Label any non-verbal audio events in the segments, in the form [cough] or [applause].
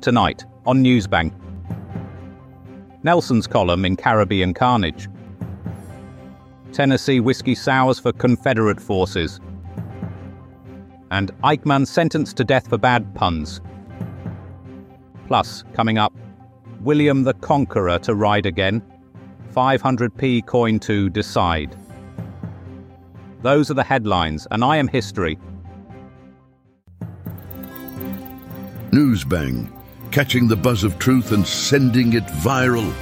tonight on Newsbang. Nelson's column in Caribbean Carnage. Tennessee whiskey sours for Confederate forces. And Eichmann sentenced to death for bad puns. Plus, coming up, William the Conqueror to ride again. 500p coin to decide. Those are the headlines, and I am history. Newsbang, catching the buzz of truth and sending it viral.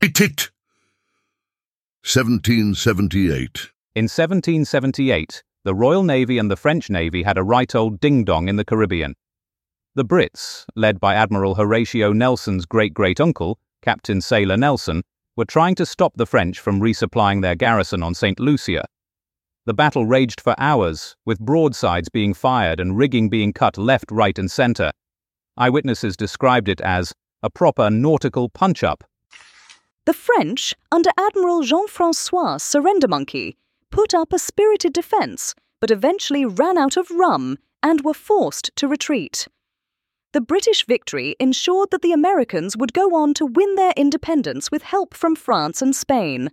It it. 1778. In 1778, the Royal Navy and the French Navy had a right old ding dong in the Caribbean. The Brits, led by Admiral Horatio Nelson's great great uncle, Captain Sailor Nelson, were trying to stop the French from resupplying their garrison on St. Lucia. The battle raged for hours, with broadsides being fired and rigging being cut left, right, and centre. Eyewitnesses described it as a proper nautical punch up. The French, under Admiral Jean Francois Surrender Monkey, put up a spirited defence, but eventually ran out of rum and were forced to retreat. The British victory ensured that the Americans would go on to win their independence with help from France and Spain.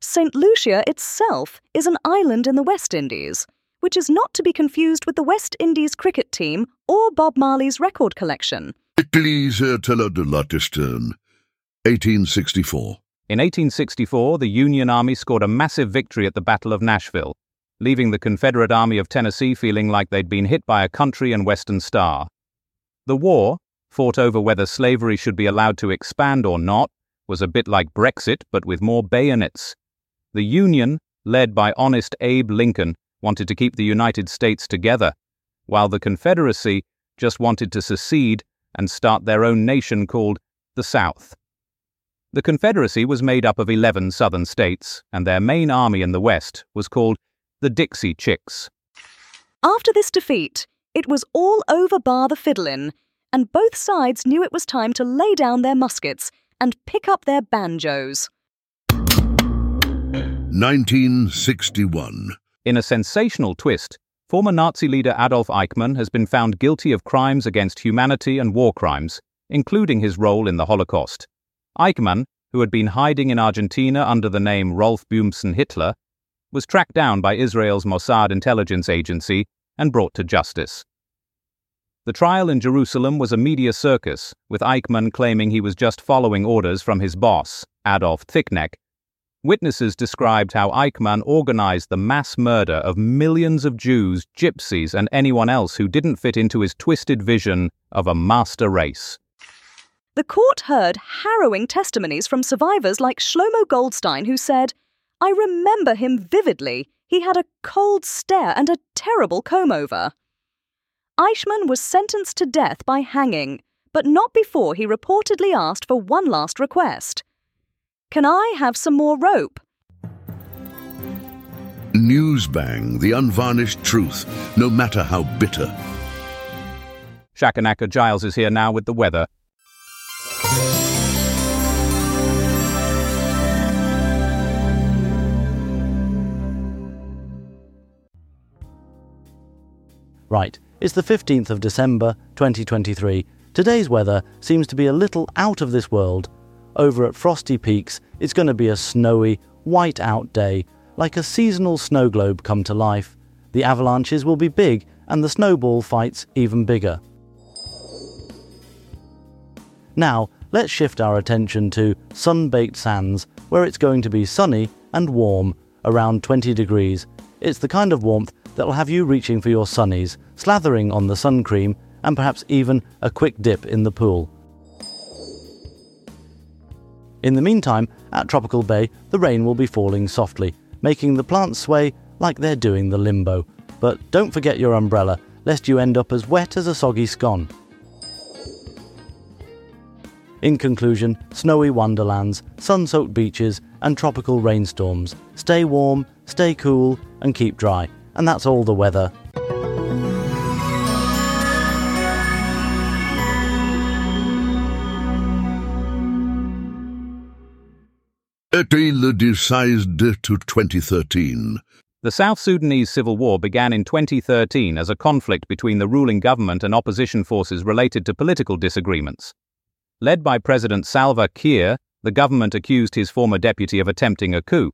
St. Lucia itself is an island in the West Indies, which is not to be confused with the West Indies cricket team or Bob Marley's record collection. Ecclesia Tella de Lattiston, 1864. In 1864, the Union Army scored a massive victory at the Battle of Nashville, leaving the Confederate Army of Tennessee feeling like they'd been hit by a country and western star. The war, fought over whether slavery should be allowed to expand or not, was a bit like Brexit but with more bayonets. The Union, led by honest Abe Lincoln, wanted to keep the United States together, while the Confederacy just wanted to secede and start their own nation called the South. The Confederacy was made up of 11 southern states, and their main army in the West was called the Dixie Chicks. After this defeat, it was all over bar the fiddlin', and both sides knew it was time to lay down their muskets and pick up their banjos. 1961. In a sensational twist, former Nazi leader Adolf Eichmann has been found guilty of crimes against humanity and war crimes, including his role in the Holocaust. Eichmann, who had been hiding in Argentina under the name Rolf Bumsen Hitler, was tracked down by Israel's Mossad intelligence agency and brought to justice. The trial in Jerusalem was a media circus, with Eichmann claiming he was just following orders from his boss, Adolf Thickneck. Witnesses described how Eichmann organized the mass murder of millions of Jews, gypsies, and anyone else who didn't fit into his twisted vision of a master race. The court heard harrowing testimonies from survivors like Shlomo Goldstein, who said, I remember him vividly. He had a cold stare and a terrible comb over. Eichmann was sentenced to death by hanging, but not before he reportedly asked for one last request. Can I have some more rope? Newsbang, the unvarnished truth, no matter how bitter. Shakanaka Giles is here now with the weather. Right, it's the 15th of December 2023. Today's weather seems to be a little out of this world. Over at Frosty Peaks, it's going to be a snowy, white out day, like a seasonal snow globe come to life. The avalanches will be big and the snowball fights even bigger. Now, let's shift our attention to sun baked sands, where it's going to be sunny and warm, around 20 degrees. It's the kind of warmth that'll have you reaching for your sunnies, slathering on the sun cream, and perhaps even a quick dip in the pool. In the meantime, at Tropical Bay, the rain will be falling softly, making the plants sway like they're doing the limbo. But don't forget your umbrella, lest you end up as wet as a soggy scone. In conclusion, snowy wonderlands, sun soaked beaches, and tropical rainstorms. Stay warm, stay cool, and keep dry. And that's all the weather. Été le 16 to 2013. The South Sudanese civil war began in 2013 as a conflict between the ruling government and opposition forces related to political disagreements. Led by President Salva Kiir, the government accused his former deputy of attempting a coup.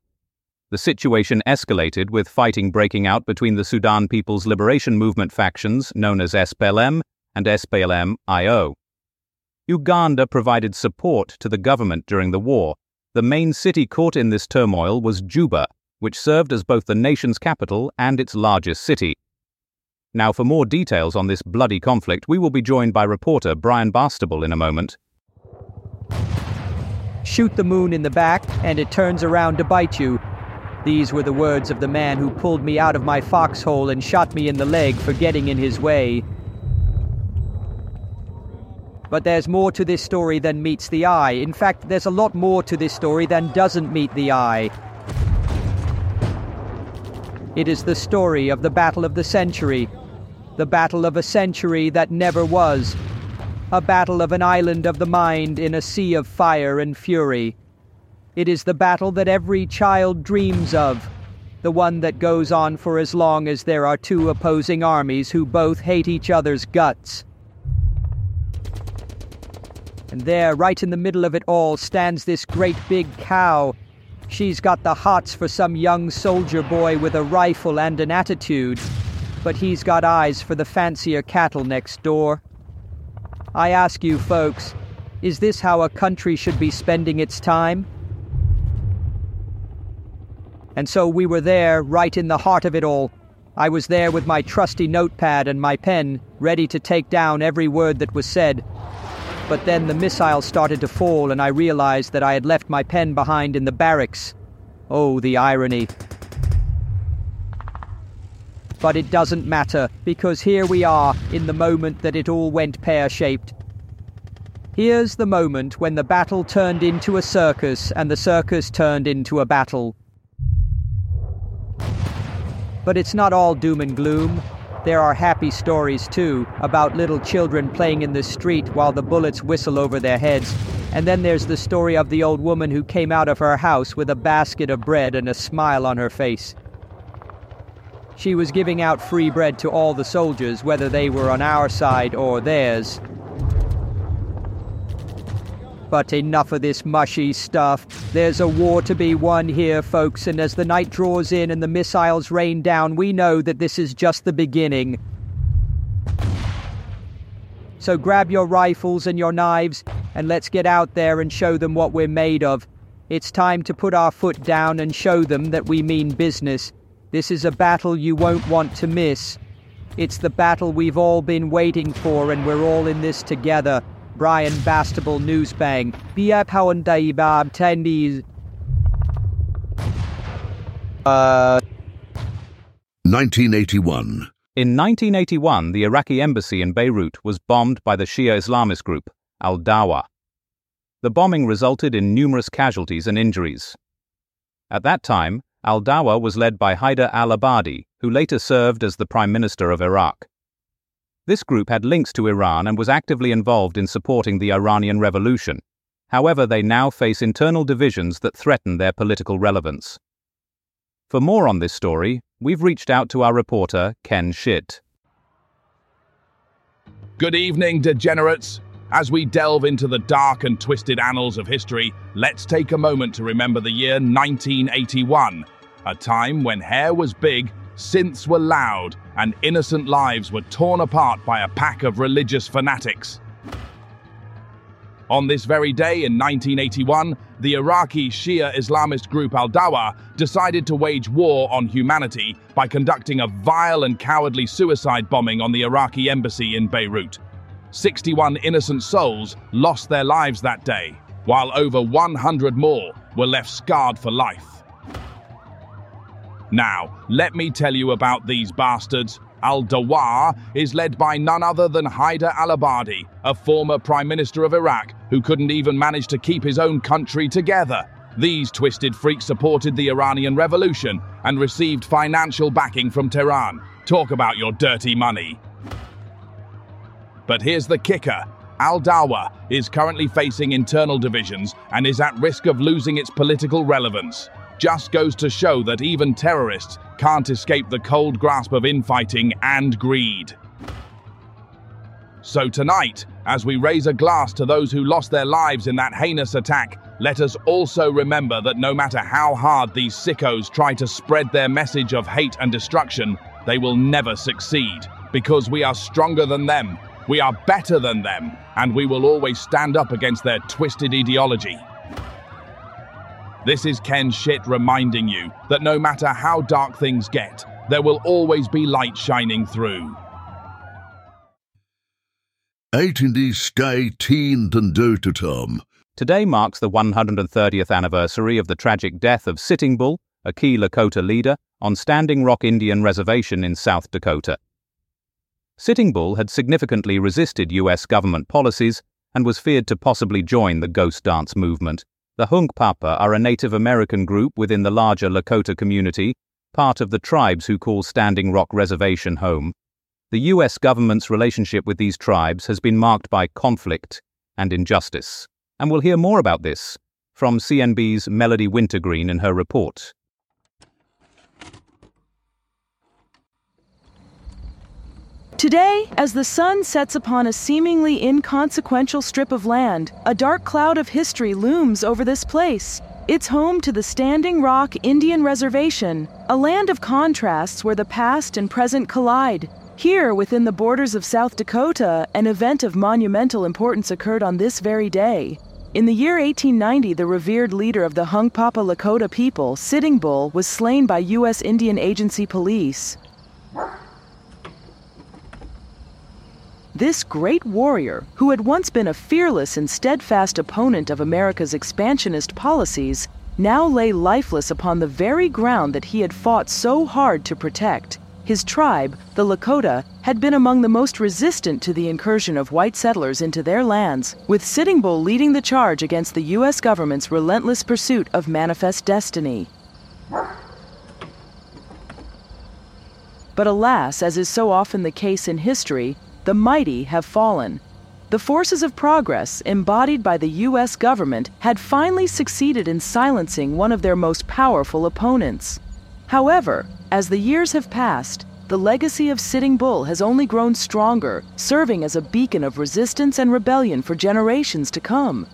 The situation escalated with fighting breaking out between the Sudan People's Liberation Movement factions known as SPLM and SPLM-IO. Uganda provided support to the government during the war. The main city caught in this turmoil was Juba, which served as both the nation's capital and its largest city. Now, for more details on this bloody conflict, we will be joined by reporter Brian Bastable in a moment. Shoot the moon in the back, and it turns around to bite you. These were the words of the man who pulled me out of my foxhole and shot me in the leg for getting in his way. But there's more to this story than meets the eye. In fact, there's a lot more to this story than doesn't meet the eye. It is the story of the battle of the century, the battle of a century that never was, a battle of an island of the mind in a sea of fire and fury. It is the battle that every child dreams of, the one that goes on for as long as there are two opposing armies who both hate each other's guts. And there, right in the middle of it all, stands this great big cow. She's got the hots for some young soldier boy with a rifle and an attitude, but he's got eyes for the fancier cattle next door. I ask you, folks, is this how a country should be spending its time? And so we were there, right in the heart of it all. I was there with my trusty notepad and my pen, ready to take down every word that was said. But then the missiles started to fall, and I realized that I had left my pen behind in the barracks. Oh, the irony. But it doesn't matter, because here we are, in the moment that it all went pear shaped. Here's the moment when the battle turned into a circus, and the circus turned into a battle. But it's not all doom and gloom. There are happy stories, too, about little children playing in the street while the bullets whistle over their heads. And then there's the story of the old woman who came out of her house with a basket of bread and a smile on her face. She was giving out free bread to all the soldiers, whether they were on our side or theirs. But enough of this mushy stuff. There's a war to be won here, folks, and as the night draws in and the missiles rain down, we know that this is just the beginning. So grab your rifles and your knives, and let's get out there and show them what we're made of. It's time to put our foot down and show them that we mean business. This is a battle you won't want to miss. It's the battle we've all been waiting for, and we're all in this together. Brian Bastable Newsbang. Bia Pawandaibab Tendies. Uh. 1981. In 1981, the Iraqi embassy in Beirut was bombed by the Shia Islamist group, Al Dawa. The bombing resulted in numerous casualties and injuries. At that time, Al Dawa was led by Haider al Abadi, who later served as the Prime Minister of Iraq. This group had links to Iran and was actively involved in supporting the Iranian Revolution. However, they now face internal divisions that threaten their political relevance. For more on this story, we've reached out to our reporter, Ken Schitt. Good evening, degenerates. As we delve into the dark and twisted annals of history, let's take a moment to remember the year 1981, a time when hair was big synths were loud, and innocent lives were torn apart by a pack of religious fanatics. On this very day in 1981, the Iraqi Shia Islamist group Al Dawa decided to wage war on humanity by conducting a vile and cowardly suicide bombing on the Iraqi embassy in Beirut. 61 innocent souls lost their lives that day, while over 100 more were left scarred for life. Now, let me tell you about these bastards. Al Dawa is led by none other than Haider al Abadi, a former Prime Minister of Iraq who couldn't even manage to keep his own country together. These twisted freaks supported the Iranian Revolution and received financial backing from Tehran. Talk about your dirty money. But here's the kicker Al Dawa is currently facing internal divisions and is at risk of losing its political relevance. Just goes to show that even terrorists can't escape the cold grasp of infighting and greed. So tonight, as we raise a glass to those who lost their lives in that heinous attack, let us also remember that no matter how hard these sickos try to spread their message of hate and destruction, they will never succeed, because we are stronger than them, we are better than them, and we will always stand up against their twisted ideology. This is Ken Shit reminding you that no matter how dark things get, there will always be light shining through. 18 Sky Teen Tom. Today marks the 130th anniversary of the tragic death of Sitting Bull, a key Lakota leader, on Standing Rock Indian Reservation in South Dakota. Sitting Bull had significantly resisted U.S. government policies and was feared to possibly join the ghost dance movement. The Hunkpapa are a Native American group within the larger Lakota community, part of the tribes who call Standing Rock Reservation home. The U.S. government's relationship with these tribes has been marked by conflict and injustice, and we'll hear more about this from CNB's Melody Wintergreen in her report. Today, as the sun sets upon a seemingly inconsequential strip of land, a dark cloud of history looms over this place. It's home to the Standing Rock Indian Reservation, a land of contrasts where the past and present collide. Here, within the borders of South Dakota, an event of monumental importance occurred on this very day. In the year 1890, the revered leader of the Hunkpapa Lakota people, Sitting Bull, was slain by U.S. Indian Agency police. This great warrior, who had once been a fearless and steadfast opponent of America's expansionist policies, now lay lifeless upon the very ground that he had fought so hard to protect. His tribe, the Lakota, had been among the most resistant to the incursion of white settlers into their lands, with Sitting Bull leading the charge against the U.S. government's relentless pursuit of manifest destiny. But alas, as is so often the case in history, the mighty have fallen. The forces of progress, embodied by the U.S. government, had finally succeeded in silencing one of their most powerful opponents. However, as the years have passed, the legacy of Sitting Bull has only grown stronger, serving as a beacon of resistance and rebellion for generations to come.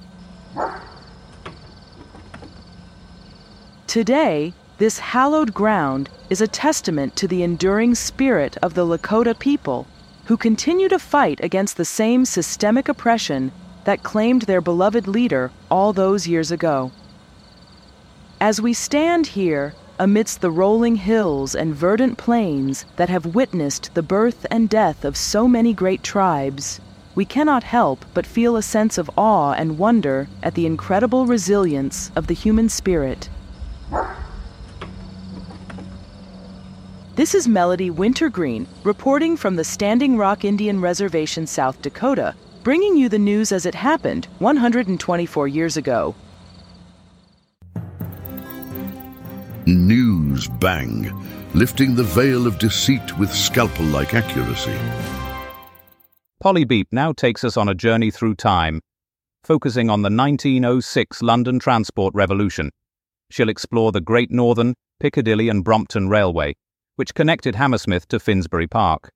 Today, this hallowed ground is a testament to the enduring spirit of the Lakota people, who continue to fight against the same systemic oppression that claimed their beloved leader all those years ago. As we stand here, amidst the rolling hills and verdant plains that have witnessed the birth and death of so many great tribes, we cannot help but feel a sense of awe and wonder at the incredible resilience of the human spirit. This is Melody Wintergreen reporting from the Standing Rock Indian Reservation, South Dakota, bringing you the news as it happened 124 years ago. News Bang, lifting the veil of deceit with scalpel like accuracy. Polly Beep now takes us on a journey through time, focusing on the 1906 London Transport Revolution. She'll explore the Great Northern, Piccadilly, and Brompton Railway, which connected Hammersmith to Finsbury Park.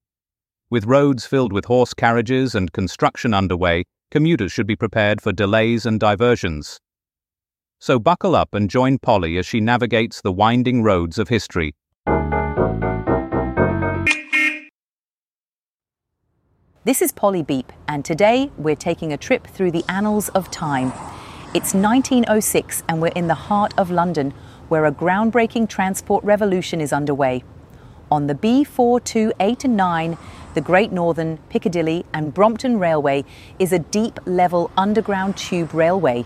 With roads filled with horse carriages and construction underway, commuters should be prepared for delays and diversions. So buckle up and join Polly as she navigates the winding roads of history. This is Polly Beep, and today we're taking a trip through the annals of time. It's 1906, and we're in the heart of London, where a groundbreaking transport revolution is underway. On the B428 and 9, the Great Northern, Piccadilly, and Brompton Railway is a deep level underground tube railway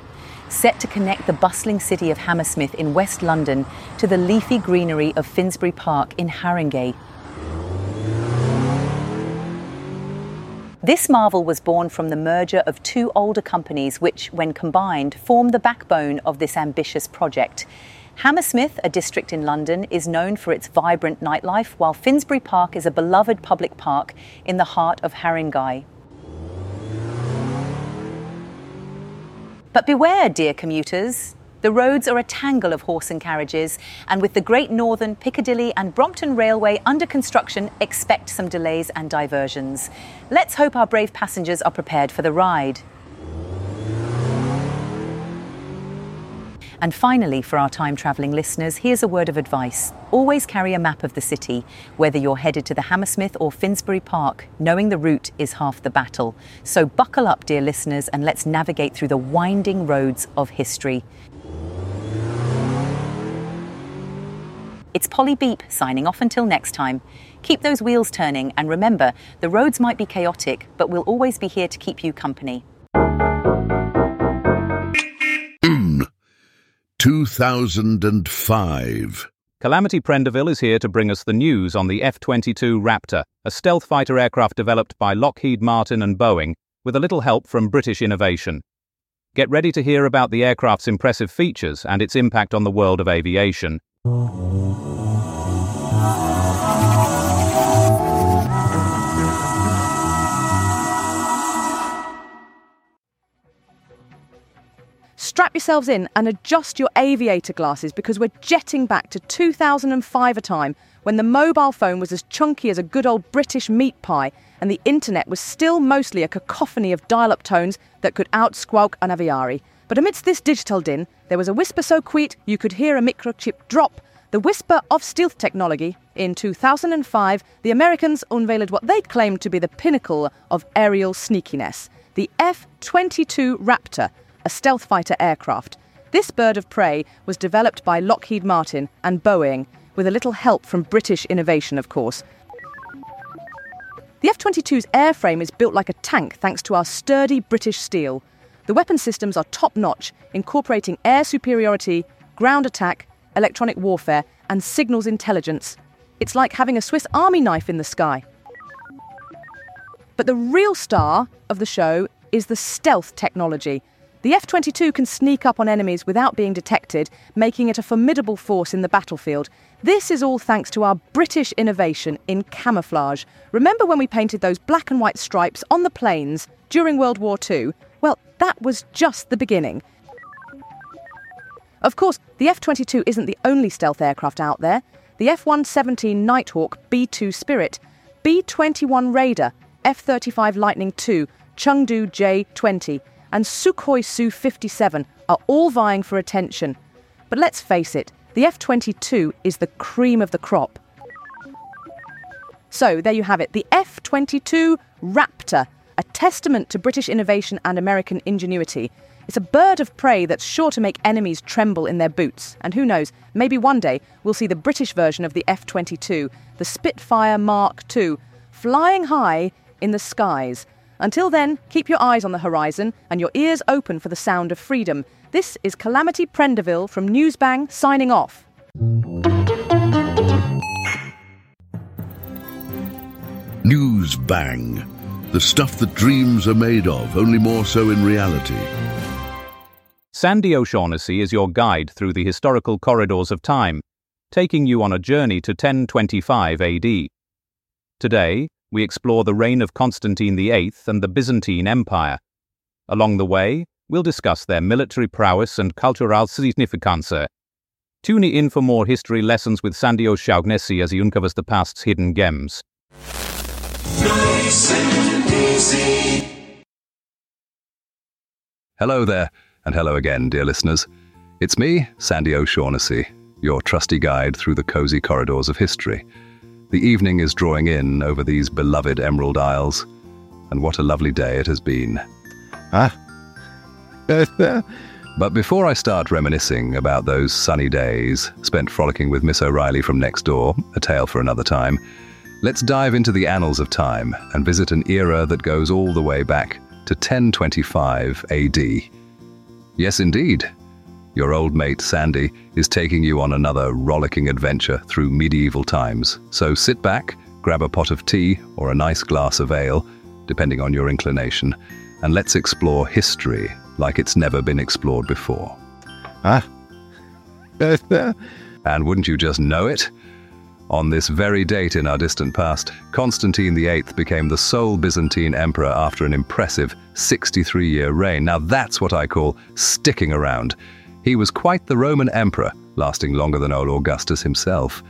set to connect the bustling city of Hammersmith in West London to the leafy greenery of Finsbury Park in Haringey. This marvel was born from the merger of two older companies, which, when combined, form the backbone of this ambitious project. Hammersmith, a district in London, is known for its vibrant nightlife, while Finsbury Park is a beloved public park in the heart of Haringey. But beware, dear commuters. The roads are a tangle of horse and carriages, and with the Great Northern, Piccadilly, and Brompton Railway under construction, expect some delays and diversions. Let's hope our brave passengers are prepared for the ride. And finally, for our time travelling listeners, here's a word of advice. Always carry a map of the city. Whether you're headed to the Hammersmith or Finsbury Park, knowing the route is half the battle. So buckle up, dear listeners, and let's navigate through the winding roads of history. It's Polly Beep signing off until next time. Keep those wheels turning, and remember, the roads might be chaotic, but we'll always be here to keep you company. 2005. Calamity Prendeville is here to bring us the news on the F 22 Raptor, a stealth fighter aircraft developed by Lockheed Martin and Boeing with a little help from British innovation. Get ready to hear about the aircraft's impressive features and its impact on the world of aviation. Strap yourselves in and adjust your aviator glasses because we're jetting back to 2005 a time when the mobile phone was as chunky as a good old British meat pie and the internet was still mostly a cacophony of dial up tones that could out squawk an aviary. But amidst this digital din, there was a whisper so sweet you could hear a microchip drop. The whisper of stealth technology. In 2005, the Americans unveiled what they claimed to be the pinnacle of aerial sneakiness the F 22 Raptor, a stealth fighter aircraft. This bird of prey was developed by Lockheed Martin and Boeing, with a little help from British innovation, of course. The F 22's airframe is built like a tank thanks to our sturdy British steel. The weapon systems are top notch, incorporating air superiority, ground attack, electronic warfare, and signals intelligence. It's like having a Swiss army knife in the sky. But the real star of the show is the stealth technology. The F 22 can sneak up on enemies without being detected, making it a formidable force in the battlefield. This is all thanks to our British innovation in camouflage. Remember when we painted those black and white stripes on the planes during World War II? Well, that was just the beginning. Of course, the F 22 isn't the only stealth aircraft out there. The F 117 Nighthawk B 2 Spirit, B 21 Raider, F 35 Lightning II, Chengdu J 20, and Sukhoi Su 57 are all vying for attention. But let's face it, the F 22 is the cream of the crop. So there you have it the F 22 Raptor, a testament to British innovation and American ingenuity. It's a bird of prey that's sure to make enemies tremble in their boots. And who knows, maybe one day we'll see the British version of the F 22, the Spitfire Mark II, flying high in the skies. Until then, keep your eyes on the horizon and your ears open for the sound of freedom. This is Calamity Prendeville from Newsbang signing off. News Bang. The stuff that dreams are made of, only more so in reality. Sandy O'Shaughnessy is your guide through the historical corridors of time, taking you on a journey to 1025 AD. Today, we explore the reign of Constantine VIII and the Byzantine Empire. Along the way, we'll discuss their military prowess and cultural significance. Tune in for more history lessons with Sandy O'Shaughnessy as he uncovers the past's hidden gems. Nice and easy. Hello there, and hello again, dear listeners. It's me, Sandy O'Shaughnessy, your trusty guide through the cozy corridors of history. The evening is drawing in over these beloved Emerald Isles, and what a lovely day it has been. Ah. [laughs] But before I start reminiscing about those sunny days spent frolicking with Miss O'Reilly from next door, a tale for another time, let's dive into the annals of time and visit an era that goes all the way back to 1025 AD. Yes, indeed. Your old mate Sandy is taking you on another rollicking adventure through medieval times. So sit back, grab a pot of tea or a nice glass of ale, depending on your inclination, and let's explore history like it's never been explored before. Ah. [laughs] and wouldn't you just know it? On this very date in our distant past, Constantine VIII became the sole Byzantine emperor after an impressive 63 year reign. Now that's what I call sticking around. He was quite the Roman emperor, lasting longer than old Augustus himself.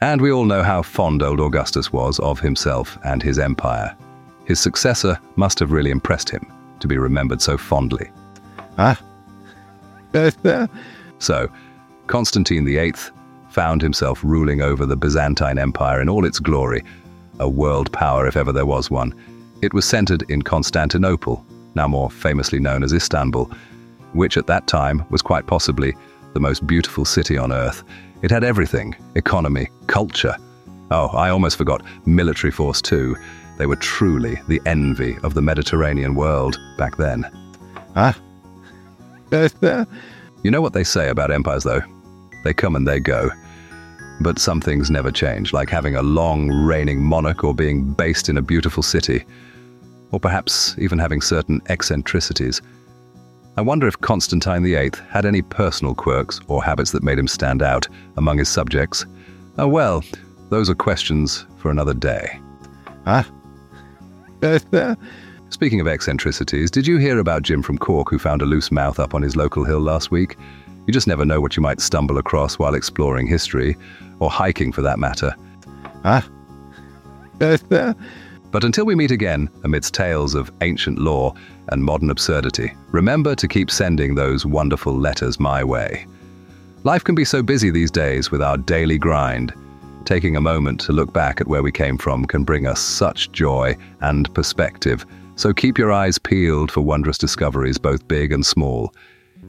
And we all know how fond old Augustus was of himself and his empire. His successor must have really impressed him to be remembered so fondly. Ah. [laughs] so, Constantine VIII found himself ruling over the Byzantine Empire in all its glory, a world power if ever there was one. It was centered in Constantinople, now more famously known as Istanbul, which at that time was quite possibly the most beautiful city on earth. It had everything economy, culture. Oh, I almost forgot military force too. They were truly the envy of the Mediterranean world back then. Ah. [laughs] you know what they say about empires, though? They come and they go. But some things never change, like having a long reigning monarch or being based in a beautiful city, or perhaps even having certain eccentricities. I wonder if Constantine VIII had any personal quirks or habits that made him stand out among his subjects. Oh well, those are questions for another day. Ah. [laughs] Speaking of eccentricities, did you hear about Jim from Cork who found a loose mouth up on his local hill last week? You just never know what you might stumble across while exploring history, or hiking for that matter. Ah. but until we meet again, amidst tales of ancient lore and modern absurdity, remember to keep sending those wonderful letters my way. Life can be so busy these days with our daily grind. Taking a moment to look back at where we came from can bring us such joy and perspective. So keep your eyes peeled for wondrous discoveries, both big and small.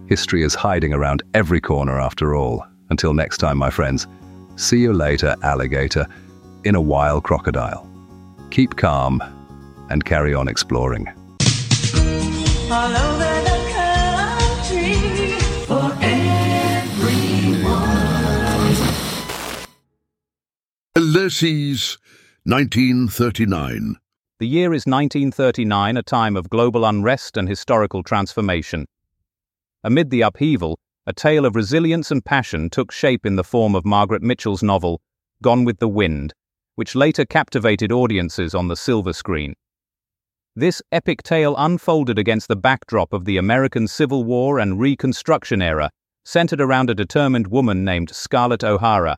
History is hiding around every corner after all. Until next time, my friends, see you later, alligator, in a wild crocodile. Keep calm and carry on exploring. All over the country for everyone. Ulysses, 1939. The year is 1939, a time of global unrest and historical transformation. Amid the upheaval, a tale of resilience and passion took shape in the form of Margaret Mitchell's novel, Gone with the Wind, which later captivated audiences on the silver screen. This epic tale unfolded against the backdrop of the American Civil War and Reconstruction era, centered around a determined woman named Scarlett O'Hara.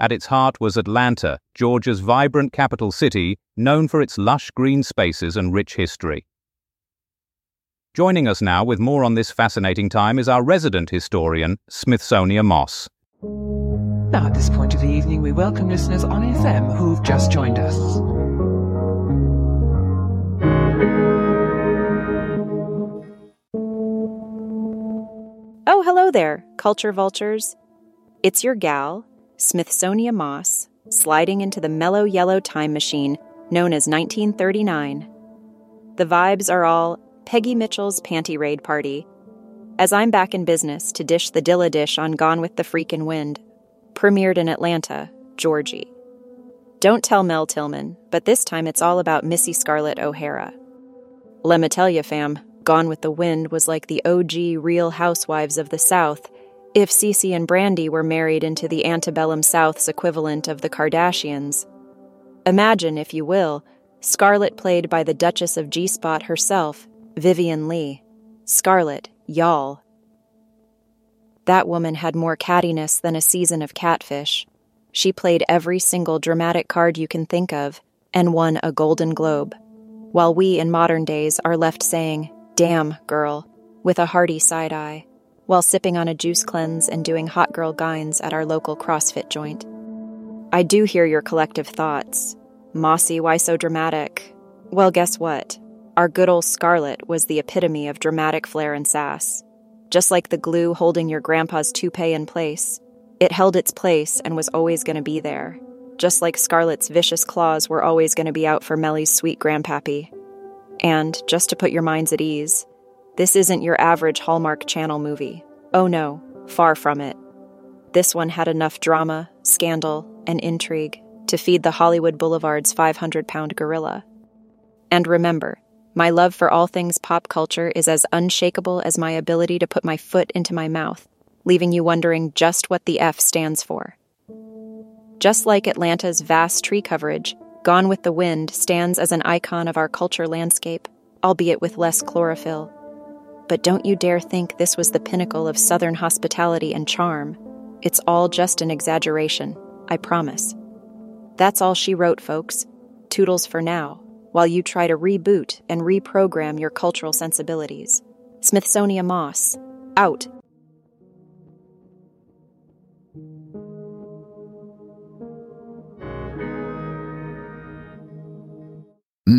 At its heart was Atlanta, Georgia's vibrant capital city, known for its lush green spaces and rich history. Joining us now with more on this fascinating time is our resident historian, Smithsonia Moss. Now, at this point of the evening, we welcome listeners on FM who've just joined us. There, culture vultures. It's your gal, Smithsonia Moss, sliding into the mellow yellow time machine known as 1939. The vibes are all Peggy Mitchell's Panty Raid Party, as I'm back in business to dish the Dilla dish on Gone with the Freakin' Wind, premiered in Atlanta, Georgie. Don't tell Mel Tillman, but this time it's all about Missy Scarlett O'Hara. Lemme tell you, fam, Gone with the Wind was like the OG Real Housewives of the South if Cece and Brandy were married into the antebellum South's equivalent of the Kardashians. Imagine, if you will, Scarlett played by the Duchess of G Spot herself, Vivien Leigh. Scarlett, y'all. That woman had more cattiness than a season of catfish. She played every single dramatic card you can think of and won a Golden Globe, while we in modern days are left saying, Damn, girl, with a hearty side eye, while sipping on a juice cleanse and doing hot girl grinds at our local CrossFit joint. I do hear your collective thoughts. Mossy, why so dramatic? Well, guess what? Our good old Scarlett was the epitome of dramatic flair and sass. Just like the glue holding your grandpa's toupee in place, it held its place and was always going to be there. Just like Scarlett's vicious claws were always going to be out for Melly's sweet grandpappy. And, just to put your minds at ease, this isn't your average Hallmark Channel movie. Oh no, far from it. This one had enough drama, scandal, and intrigue to feed the Hollywood Boulevard's 500 pound gorilla. And remember, my love for all things pop culture is as unshakable as my ability to put my foot into my mouth, leaving you wondering just what the F stands for. Just like Atlanta's vast tree coverage, Gone with the Wind stands as an icon of our culture landscape, albeit with less chlorophyll. But don't you dare think this was the pinnacle of Southern hospitality and charm. It's all just an exaggeration, I promise. That's all she wrote, folks. Toodles for now, while you try to reboot and reprogram your cultural sensibilities. Smithsonia Moss, out.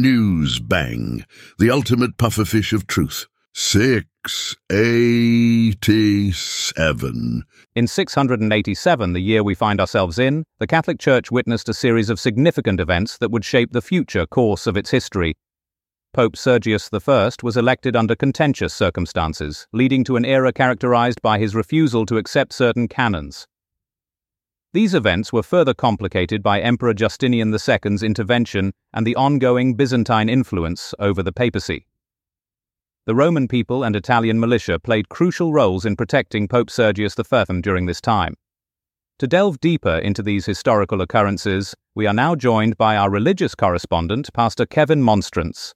News Bang, the ultimate pufferfish of truth. 687. In 687, the year we find ourselves in, the Catholic Church witnessed a series of significant events that would shape the future course of its history. Pope Sergius I was elected under contentious circumstances, leading to an era characterized by his refusal to accept certain canons. These events were further complicated by Emperor Justinian II's intervention and the ongoing Byzantine influence over the papacy. The Roman people and Italian militia played crucial roles in protecting Pope Sergius I during this time. To delve deeper into these historical occurrences, we are now joined by our religious correspondent, Pastor Kevin Monstrance.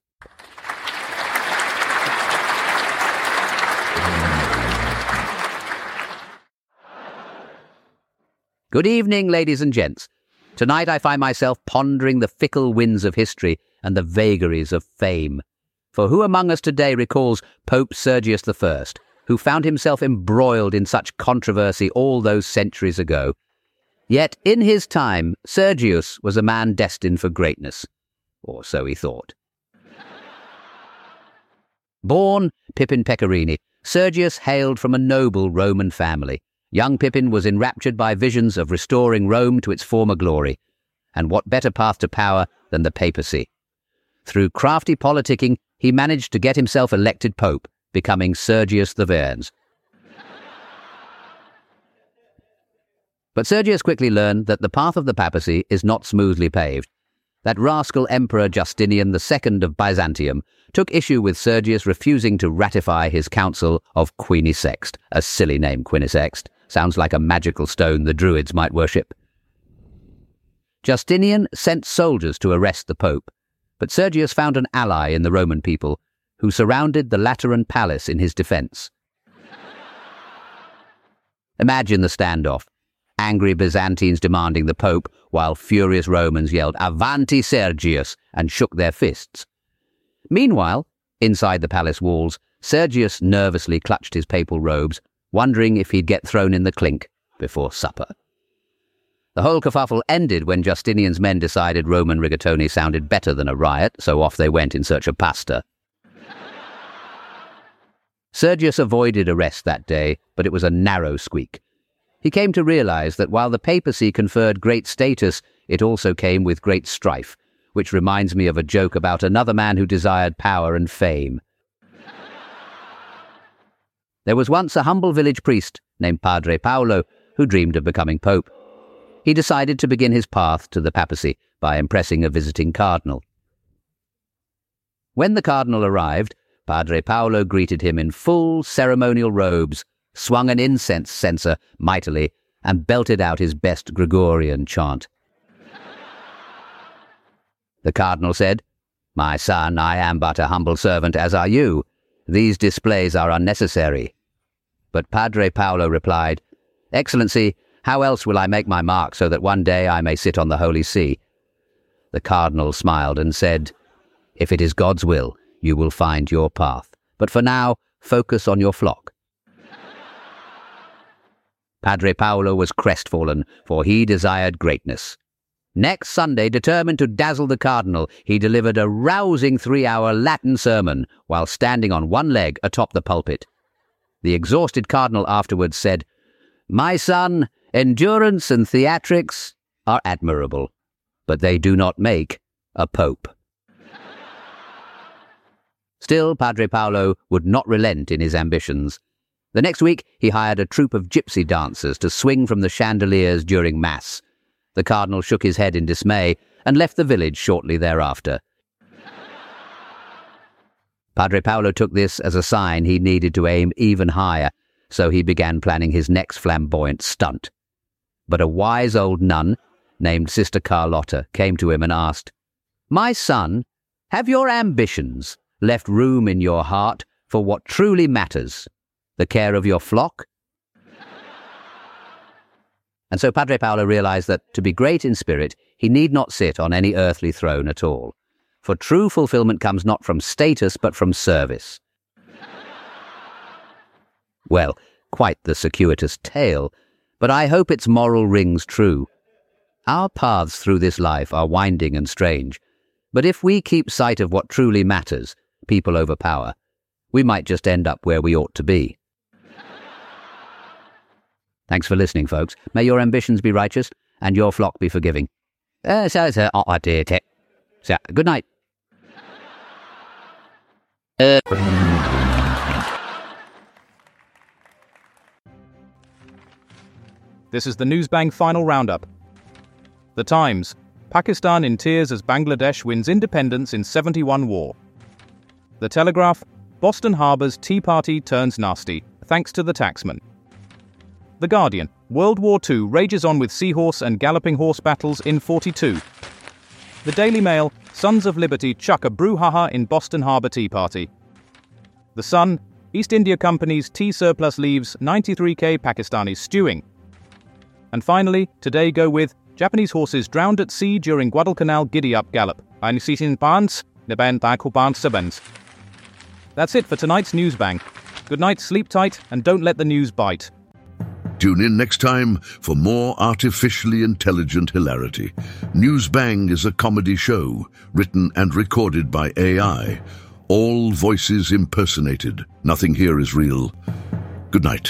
Good evening, ladies and gents. Tonight I find myself pondering the fickle winds of history and the vagaries of fame. For who among us today recalls Pope Sergius I, who found himself embroiled in such controversy all those centuries ago? Yet in his time, Sergius was a man destined for greatness. Or so he thought. Born Pippin Pecorini, Sergius hailed from a noble Roman family. Young Pippin was enraptured by visions of restoring Rome to its former glory. And what better path to power than the papacy? Through crafty politicking, he managed to get himself elected pope, becoming Sergius the Verns. But Sergius quickly learned that the path of the papacy is not smoothly paved. That rascal Emperor Justinian II of Byzantium took issue with Sergius refusing to ratify his council of Quinisext, a silly name Quinisext, Sounds like a magical stone the Druids might worship. Justinian sent soldiers to arrest the Pope, but Sergius found an ally in the Roman people who surrounded the Lateran palace in his defense. Imagine the standoff. Angry Byzantines demanding the Pope, while furious Romans yelled, Avanti Sergius, and shook their fists. Meanwhile, inside the palace walls, Sergius nervously clutched his papal robes wondering if he'd get thrown in the clink before supper. The whole kerfuffle ended when Justinian's men decided Roman rigatoni sounded better than a riot, so off they went in search of pasta. Sergius avoided arrest that day, but it was a narrow squeak. He came to realize that while the papacy conferred great status, it also came with great strife, which reminds me of a joke about another man who desired power and fame. There was once a humble village priest named Padre Paolo who dreamed of becoming pope. He decided to begin his path to the papacy by impressing a visiting cardinal. When the cardinal arrived, Padre Paolo greeted him in full ceremonial robes, swung an incense censer mightily, and belted out his best Gregorian chant. The cardinal said, My son, I am but a humble servant, as are you. These displays are unnecessary. But Padre Paolo replied, Excellency, how else will I make my mark so that one day I may sit on the Holy See? The cardinal smiled and said, If it is God's will, you will find your path. But for now, focus on your flock. [laughs] Padre Paolo was crestfallen, for he desired greatness. Next Sunday, determined to dazzle the cardinal, he delivered a rousing three-hour Latin sermon while standing on one leg atop the pulpit. The exhausted cardinal afterwards said, My son, endurance and theatrics are admirable, but they do not make a pope. [laughs] Still, Padre Paolo would not relent in his ambitions. The next week, he hired a troupe of gypsy dancers to swing from the chandeliers during Mass. The cardinal shook his head in dismay and left the village shortly thereafter. Padre Paolo took this as a sign he needed to aim even higher, so he began planning his next flamboyant stunt. But a wise old nun, named Sister Carlotta, came to him and asked, My son, have your ambitions left room in your heart for what truly matters the care of your flock. And so Padre Paolo realized that to be great in spirit, he need not sit on any earthly throne at all. For true fulfillment comes not from status, but from service. Well, quite the circuitous tale, but I hope its moral rings true. Our paths through this life are winding and strange, but if we keep sight of what truly matters, people over power, we might just end up where we ought to be. Thanks for listening, folks. May your ambitions be righteous and your flock be forgiving. Uh, so, so, oh, did it. So, good night. This is the Newsbang final roundup. The Times Pakistan in tears as Bangladesh wins independence in 71 war. The Telegraph Boston Harbor's Tea Party turns nasty, thanks to the taxman. The Guardian World War II rages on with seahorse and galloping horse battles in 42. The Daily Mail Sons of Liberty chuck a brouhaha in Boston Harbor Tea Party. The Sun East India Company's tea surplus leaves 93k Pakistanis stewing. And finally, today go with Japanese horses drowned at sea during Guadalcanal giddy up gallop. Eine Sitin Barnes, Neben Sabens. That's it for tonight's Newsbang. Good night, sleep tight, and don't let the news bite. Tune in next time for more artificially intelligent hilarity. Newsbang is a comedy show written and recorded by AI. All voices impersonated. Nothing here is real. Good night.